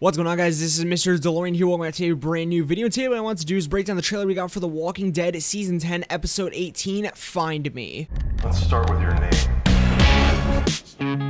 What's going on guys, this is Mr. DeLorean here, welcome back to a brand new video. Today what I want to do is break down the trailer we got for The Walking Dead Season 10, Episode 18, Find Me. Let's start with your name.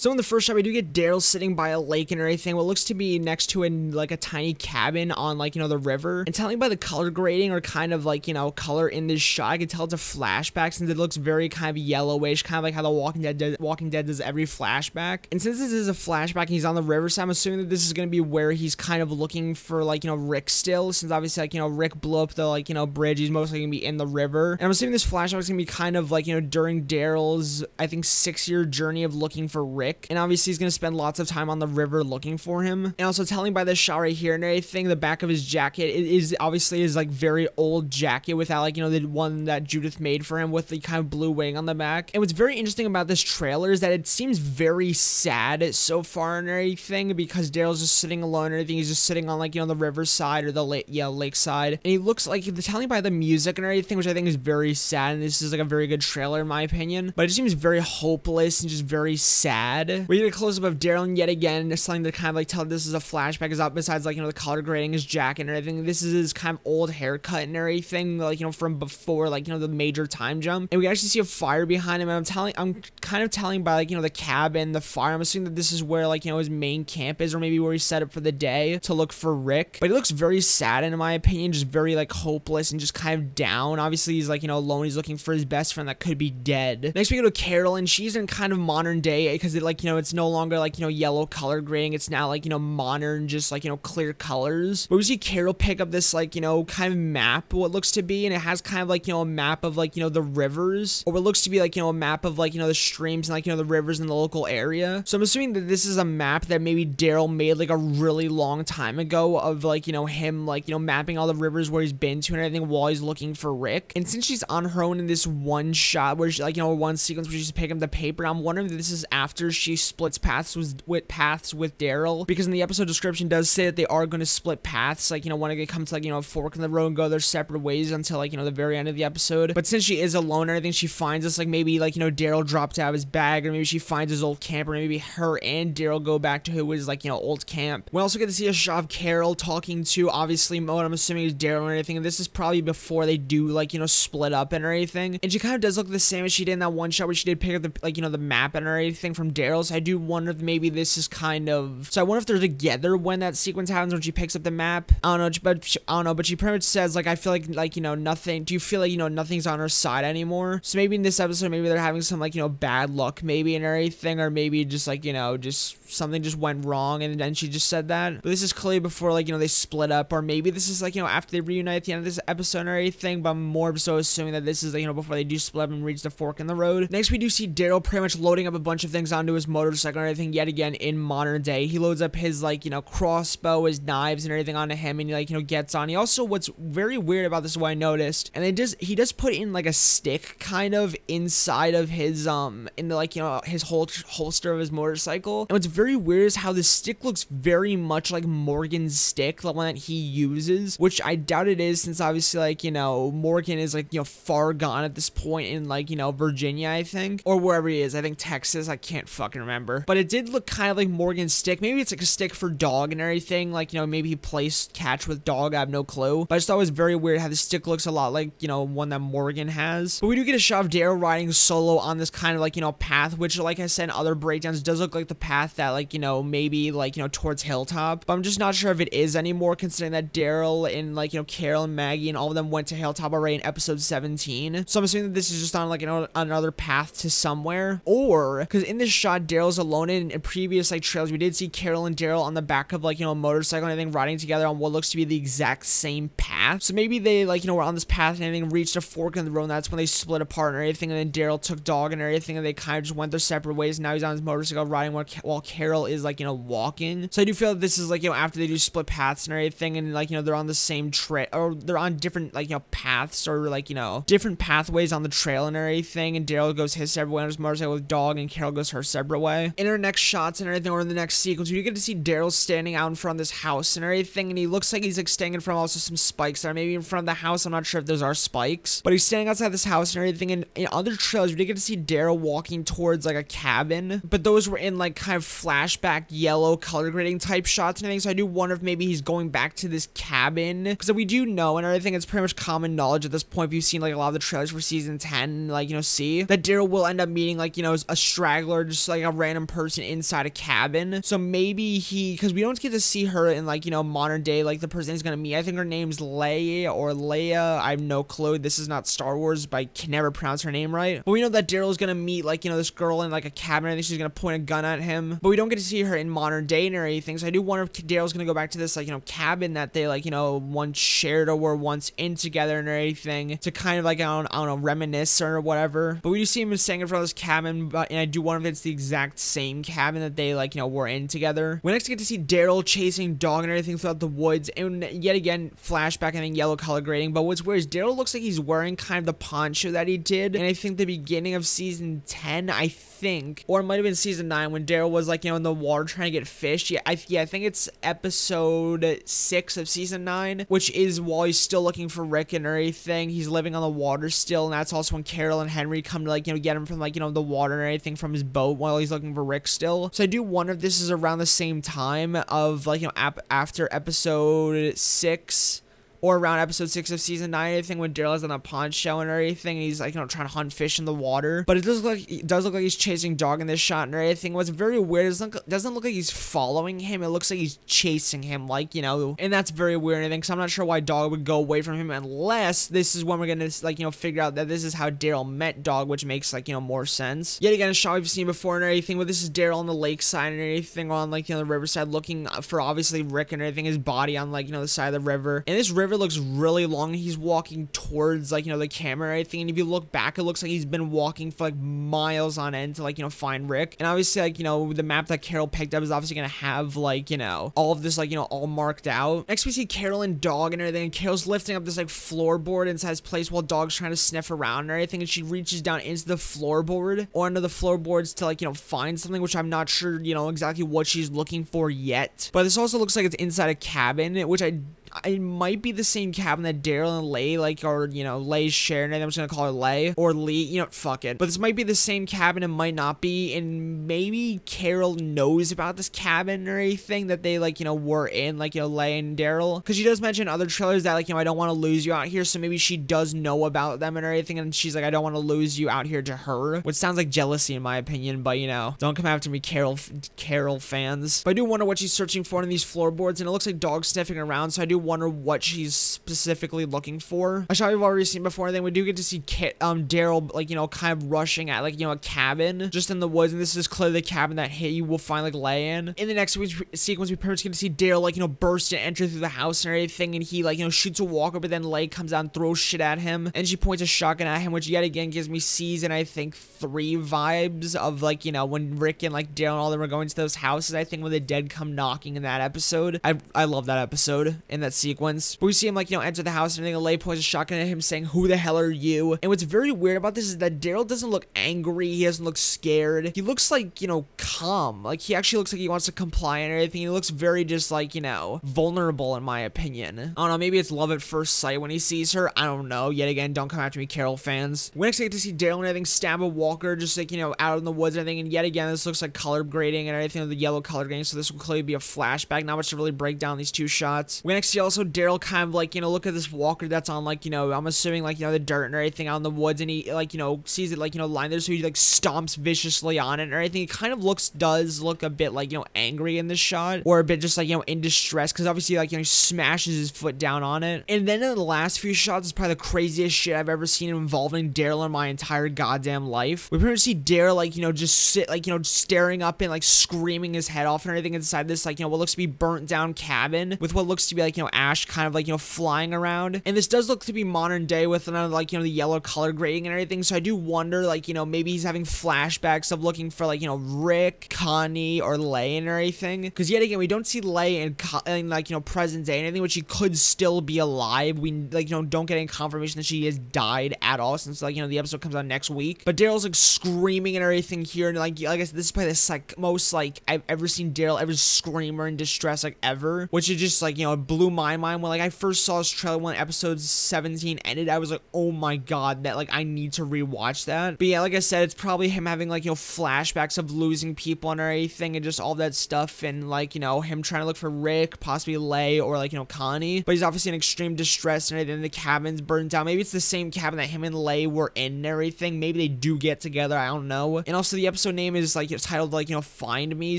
So in the first shot, we do get Daryl sitting by a lake and everything, what looks to be next to a, like a tiny cabin on like, you know, the river. And telling by the color grading or kind of like, you know, color in this shot, I can tell it's a flashback since it looks very kind of yellowish, kind of like how the Walking Dead does, Walking Dead does every flashback. And since this is a flashback and he's on the river, so I'm assuming that this is going to be where he's kind of looking for like, you know, Rick still, since obviously like, you know, Rick blew up the like, you know, bridge. He's mostly going to be in the river. And I'm assuming this flashback is going to be kind of like, you know, during Daryl's, I think, six year journey of looking for Rick. And obviously, he's going to spend lots of time on the river looking for him. And also, telling by this shot right here and everything, the back of his jacket is obviously his like very old jacket without like, you know, the one that Judith made for him with the kind of blue wing on the back. And what's very interesting about this trailer is that it seems very sad so far and everything because Daryl's just sitting alone and everything. He's just sitting on like, you know, the riverside or the lake, yeah, lakeside. And he looks like, the telling by the music and everything, which I think is very sad. And this is like a very good trailer in my opinion. But it just seems very hopeless and just very sad. We get a close up of Daryl yet again, something to kind of like tell this is a flashback is up besides like, you know, the color grading his jacket and everything. This is his kind of old haircut and everything, like, you know, from before, like, you know, the major time jump. And we actually see a fire behind him. And I'm telling, I'm kind of telling by like, you know, the cabin, the fire. I'm assuming that this is where like, you know, his main camp is or maybe where he set up for the day to look for Rick. But he looks very sad in my opinion, just very like hopeless and just kind of down. Obviously, he's like, you know, alone. He's looking for his best friend that could be dead. Next, we go to Carol and she's in kind of modern day because it like, you know, it's no longer like, you know, yellow color grading. It's now like, you know, modern, just like, you know, clear colors. But we see Carol pick up this like, you know, kind of map, what looks to be, and it has kind of like, you know, a map of like, you know, the rivers, or what looks to be like, you know, a map of like, you know, the streams and like, you know, the rivers in the local area. So I'm assuming that this is a map that maybe Daryl made like a really long time ago of like, you know, him like, you know, mapping all the rivers where he's been to and everything while he's looking for Rick. And since she's on her own in this one shot where she like, you know, one sequence where she's picking up the paper, I'm wondering if this is after splits paths with, with paths with Daryl. Because in the episode description does say that they are going to split paths. Like you know when it comes to like you know a fork in the road and go their separate ways until like you know the very end of the episode. But since she is alone and everything she finds us like maybe like you know Daryl dropped out of his bag or maybe she finds his old camp or maybe her and Daryl go back to who is like you know old camp. We also get to see a shot of Carol talking to obviously what I'm assuming is Daryl or anything. and this is probably before they do like you know split up and everything. And she kind of does look the same as she did in that one shot where she did pick up the like you know the map and everything from Daryl so I do wonder if maybe this is kind of so I wonder if they're together when that sequence happens when she picks up the map. I don't know, but she, I don't know, but she pretty much says like I feel like like you know nothing. Do you feel like you know nothing's on her side anymore? So maybe in this episode, maybe they're having some like you know bad luck maybe and everything, or maybe just like you know just something just went wrong and then she just said that. But this is clearly before like you know they split up, or maybe this is like you know after they reunite at the end of this episode or anything. But I'm more so assuming that this is like, you know before they do split up and reach the fork in the road. Next we do see Daryl pretty much loading up a bunch of things onto his motorcycle and everything yet again in modern day. He loads up his like you know crossbow, his knives and everything onto him, and he like you know gets on. He also what's very weird about this, is what I noticed, and it just he does put in like a stick kind of inside of his um in the like you know his hol- holster of his motorcycle. And what's very weird is how the stick looks very much like Morgan's stick, the one that he uses, which I doubt it is since obviously like you know Morgan is like you know far gone at this point in like you know Virginia, I think, or wherever he is. I think Texas. I can't fucking remember, but it did look kind of like Morgan's stick. Maybe it's like a stick for dog and everything. Like, you know, maybe he plays catch with dog. I have no clue. But I just thought it was very weird how the stick looks a lot like, you know, one that Morgan has. But we do get a shot of Daryl riding solo on this kind of like, you know, path, which, like I said in other breakdowns, does look like the path that, like, you know, maybe like, you know, towards Hilltop. But I'm just not sure if it is anymore, considering that Daryl and, like, you know, Carol and Maggie and all of them went to Hilltop already in episode 17. So I'm assuming that this is just on, like, you know, another path to somewhere. Or, because in this shot, Daryl's alone in, in previous, like, trailers, we did see Carol and Daryl on the back of, like, you know, a motorcycle and everything riding together on what looks to be the exact same path. So maybe they, like, you know, were on this path and everything reached a fork in the road and that's when they split apart and everything. And then Daryl took dog and everything and they kind of just went their separate ways. Now he's on his motorcycle riding while, while Carol is, like, you know, walking. So I do feel that this is, like, you know, after they do split paths and everything and, like, you know, they're on the same trail or they're on different, like, you know, paths or, like, you know, different pathways on the trail and everything. And Daryl goes his separate way on his motorcycle with dog and Carol goes her separate way. In our next shots and everything, or in the next sequence, we get to see Daryl standing out in front of this house and everything, and he looks like he's like standing in front of also some spikes that are maybe in front of the house. I'm not sure if those are spikes, but he's standing outside this house and everything. And in other trailers, we get to see Daryl walking towards like a cabin, but those were in like kind of flashback yellow color grading type shots and everything. So I do wonder if maybe he's going back to this cabin because we do know, and think it's pretty much common knowledge at this point. If you've seen like a lot of the trailers for season 10, like you know, see that Daryl will end up meeting like you know a straggler, just like a random person inside a cabin. So maybe he, because we don't get to see her in like you know modern day, like the person he's gonna meet. I think her name's Leia or Leia. I have no clue. This is not Star Wars, but I can never pronounce her name right. But we know that Daryl's gonna meet like you know this girl in like a cabin. I think she's gonna point a gun at him, but we don't get to see her in modern day or anything. So I do wonder if Daryl's gonna go back to this like you know cabin that they like you know once shared or were once in together and everything to kind of like I don't, I don't know reminisce or whatever. But we do see him standing in front of this cabin, but and I do wonder if it's the exact same cabin that they like you know were in together. We next get to see Daryl chasing dog and everything throughout the woods, and yet again flashback I think yellow color grading. But what's weird is Daryl looks like he's wearing kind of the poncho that he did, and I think the beginning of season ten, I think, or it might have been season nine when Daryl was like you know in the water trying to get fish. Yeah, I yeah I think it's episode six of season nine, which is while he's still looking for Rick and everything. He's living on the water still, and that's also when Carol and Henry come to like you know get him from like you know the water and everything from his boat while he's looking for Rick still. So I do wonder if this is around the same time of like you know ap- after episode six or around episode six of season nine, anything when Daryl's on the poncho and everything, and he's like, you know, trying to hunt fish in the water. But it does look like it does look like he's chasing dog in this shot and everything. What's very weird is it doesn't look like he's following him. It looks like he's chasing him, like you know, and that's very weird. I think so. I'm not sure why dog would go away from him unless this is when we're gonna like you know figure out that this is how Daryl met dog, which makes like you know more sense. Yet again, a shot we've seen before and everything. But this is Daryl on the lakeside and everything on like you know the riverside, looking for obviously Rick and everything, his body on like you know the side of the river. And this river looks really long. He's walking towards like you know the camera, I think. And if you look back, it looks like he's been walking for like miles on end to like you know find Rick. And obviously like you know the map that Carol picked up is obviously gonna have like you know all of this like you know all marked out. Next we see Carol and Dog and everything. And Carol's lifting up this like floorboard inside his place while Dog's trying to sniff around and everything. And she reaches down into the floorboard or under the floorboards to like you know find something, which I'm not sure you know exactly what she's looking for yet. But this also looks like it's inside a cabin, which I it might be the same cabin that Daryl and Lay like or you know Lay's sharing and I'm just gonna call her Lay or Lee you know fuck it. But this might be the same cabin it might not be and maybe Carol knows about this cabin or anything that they like you know were in like you know Lay and Daryl. Because she does mention other trailers that like you know I don't want to lose you out here so maybe she does know about them and everything and she's like I don't want to lose you out here to her which sounds like jealousy in my opinion but you know don't come after me Carol Carol fans. But I do wonder what she's searching for in these floorboards and it looks like dog sniffing around so I do wonder what she's specifically looking for. A shot we've already seen before, and then we do get to see Kit, um, Daryl, like, you know, kind of rushing at, like, you know, a cabin just in the woods, and this is clearly the cabin that you will find, like, Lay in. In the next sequence, we pretty much get to see Daryl, like, you know, burst and enter through the house and everything, and he, like, you know, shoots a walker, but then Lay comes out and throws shit at him, and she points a shotgun at him, which yet again gives me season, I think, three vibes of, like, you know, when Rick and, like, Daryl and all them were going to those houses, I think when the dead come knocking in that episode. I, I love that episode in that sequence. But we see him like, you know, enter the house and everything. Lay points a shotgun at him saying, who the hell are you? And what's very weird about this is that Daryl doesn't look angry. He doesn't look scared. He looks like, you know, calm. Like he actually looks like he wants to comply and everything. He looks very just like, you know, vulnerable in my opinion. I don't know. Maybe it's love at first sight when he sees her. I don't know. Yet again, don't come after me, Carol fans. We next get to see Daryl and everything stab a walker just like, you know, out in the woods and everything. And yet again, this looks like color grading and everything, with the yellow color grading. So this will clearly be a flashback. Not much to really break down these two shots. We next see also Daryl kind of like, you know, look at this walker that's on like, you know, I'm assuming like, you know, the dirt and everything out in the woods and he like, you know, sees it like, you know, lying there. So he like stomps viciously on it and everything. It kind of looks, does look a bit like, you know, angry in this shot or a bit just like, you know, in distress because obviously like, you know, he smashes his foot down on it. And then in the last few shots is probably the craziest shit I've ever seen involving Daryl in my entire goddamn life. We pretty much see Daryl like, you know, just sit like, you know, staring up and like screaming his head off and everything inside this like, you know, what looks to be burnt down cabin with what looks to be like, you know, Ash kind of like, you know, flying around. And this does look to be modern day with another like, you know, the yellow color grading and everything. So I do wonder, like, you know, maybe he's having flashbacks of looking for like, you know, Rick, Connie, or Lay and everything. Because yet again, we don't see Lay in, in like, you know, present day anything, which she could still be alive. We like, you know, don't get any confirmation that she has died at all since like, you know, the episode comes out next week. But Daryl's like screaming and everything here. And like, like I said, this is probably the like most like I've ever seen Daryl ever screamer in distress like ever, which is just like, you know, it blew my mind when like I first saw this trailer when episode 17 ended. I was like, oh my god, that like I need to rewatch that. But yeah, like I said, it's probably him having like, you know, flashbacks of losing people and everything and just all that stuff and like, you know, him trying to look for Rick, possibly Lay or like, you know, Connie. But he's obviously in extreme distress and everything. The cabin's burned down. Maybe it's the same cabin that him and Lay were in and everything. Maybe they do get together. I don't know. And also the episode name is like it's titled like, you know, Find Me.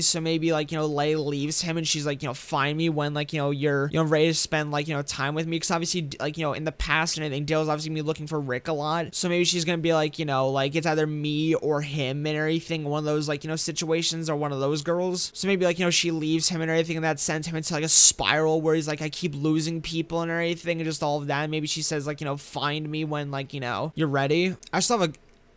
So maybe like, you know, Lay leaves him and she's like, you know, find me when like, you know, you're, you know, ready to spend like, you know, time with me. Cause obviously like, you know, in the past and everything, Dale's obviously gonna be looking for Rick a lot. So maybe she's gonna be like, you know, like it's either me or him and everything. One of those like, you know, situations or one of those girls. So maybe like, you know, she leaves him and everything and that sends him into like a spiral where he's like, I keep losing people and everything and just all of that. Maybe she says like, you know, find me when like, you know, you're ready. I still have a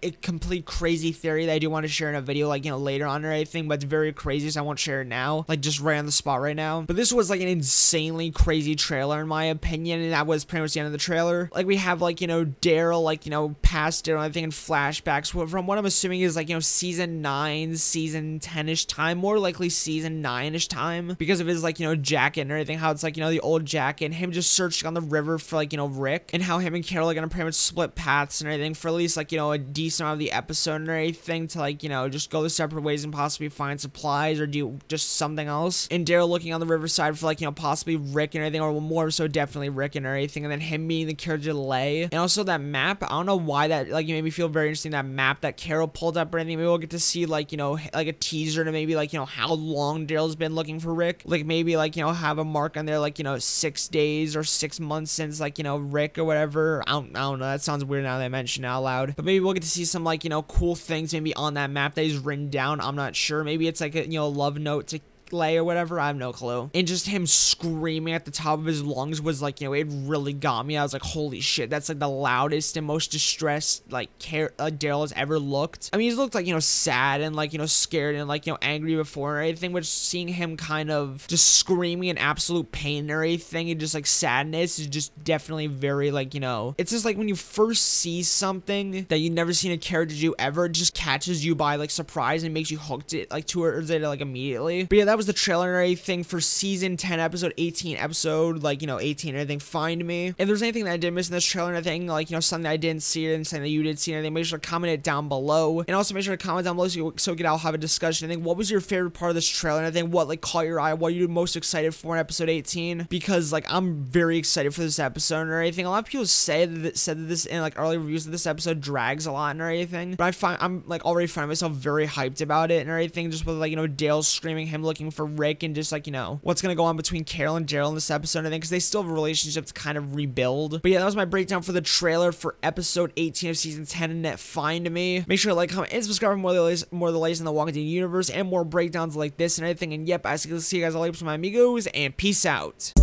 a complete crazy theory that I do want to share in a video like you know later on or anything but it's very crazy so I won't share it now like just right on the spot right now. But this was like an insanely crazy trailer in my opinion and that was pretty much the end of the trailer. Like we have like you know Daryl like you know past Daryl I think in flashbacks from what I'm assuming is like you know season 9 season 10ish time more likely season 9ish time because of his like you know jacket and everything how it's like you know the old jacket and him just searching on the river for like you know Rick and how him and Carol are gonna pretty much split paths and everything for at least like you know a decent amount of the episode or anything to like, you know, just go the separate ways and possibly find supplies or do just something else. And Daryl looking on the riverside for like, you know, possibly Rick and everything, or more so definitely Rick and everything. And then him meeting the character Lay. And also that map, I don't know why that like made me feel very interesting. That map that Carol pulled up or anything. Maybe we'll get to see like, you know, like a teaser to maybe like, you know, how long Daryl's been looking for Rick. Like maybe like, you know, have a mark on there like, you know, six days or six months since like, you know, Rick or whatever. I don't, I don't know. That sounds weird now that I mention it out loud. But maybe we'll get to see see some like, you know, cool things maybe on that map that he's written down. I'm not sure. Maybe it's like a, you know, love note to Lay or whatever. I have no clue. And just him screaming at the top of his lungs was like, you know, it really got me. I was like, holy shit, that's like the loudest and most distressed like care uh, Daryl has ever looked. I mean, he's looked like you know sad and like you know scared and like you know angry before or anything, but seeing him kind of just screaming in absolute pain or anything and just like sadness is just definitely very like you know, it's just like when you first see something that you've never seen a character do ever, it just catches you by like surprise and makes you hooked it like to it like immediately. But yeah, that was the trailer and everything for season 10, episode 18, episode like, you know, 18 and everything. Find me. If there's anything that I did miss in this trailer and everything, like, you know, something I didn't see and something that you did see and everything, make sure to comment it down below. And also make sure to comment down below so, so we can all have a discussion. I think what was your favorite part of this trailer? And I think what like caught your eye? What you most excited for in episode 18? Because like I'm very excited for this episode or anything. A lot of people say that said that this in like early reviews of this episode drags a lot and everything. But I find I'm like already finding myself very hyped about it and everything. Just with like, you know, Dale screaming him looking for Rick and just like, you know, what's going to go on between Carol and Daryl in this episode, I think, because they still have a relationship to kind of rebuild. But yeah, that was my breakdown for the trailer for episode 18 of season 10 and Net Find Me. Make sure to like, comment, and subscribe for more of the latest, more of the latest in the Walking Dead universe and more breakdowns like this and everything. And yep, I see you guys all later my amigos, and peace out.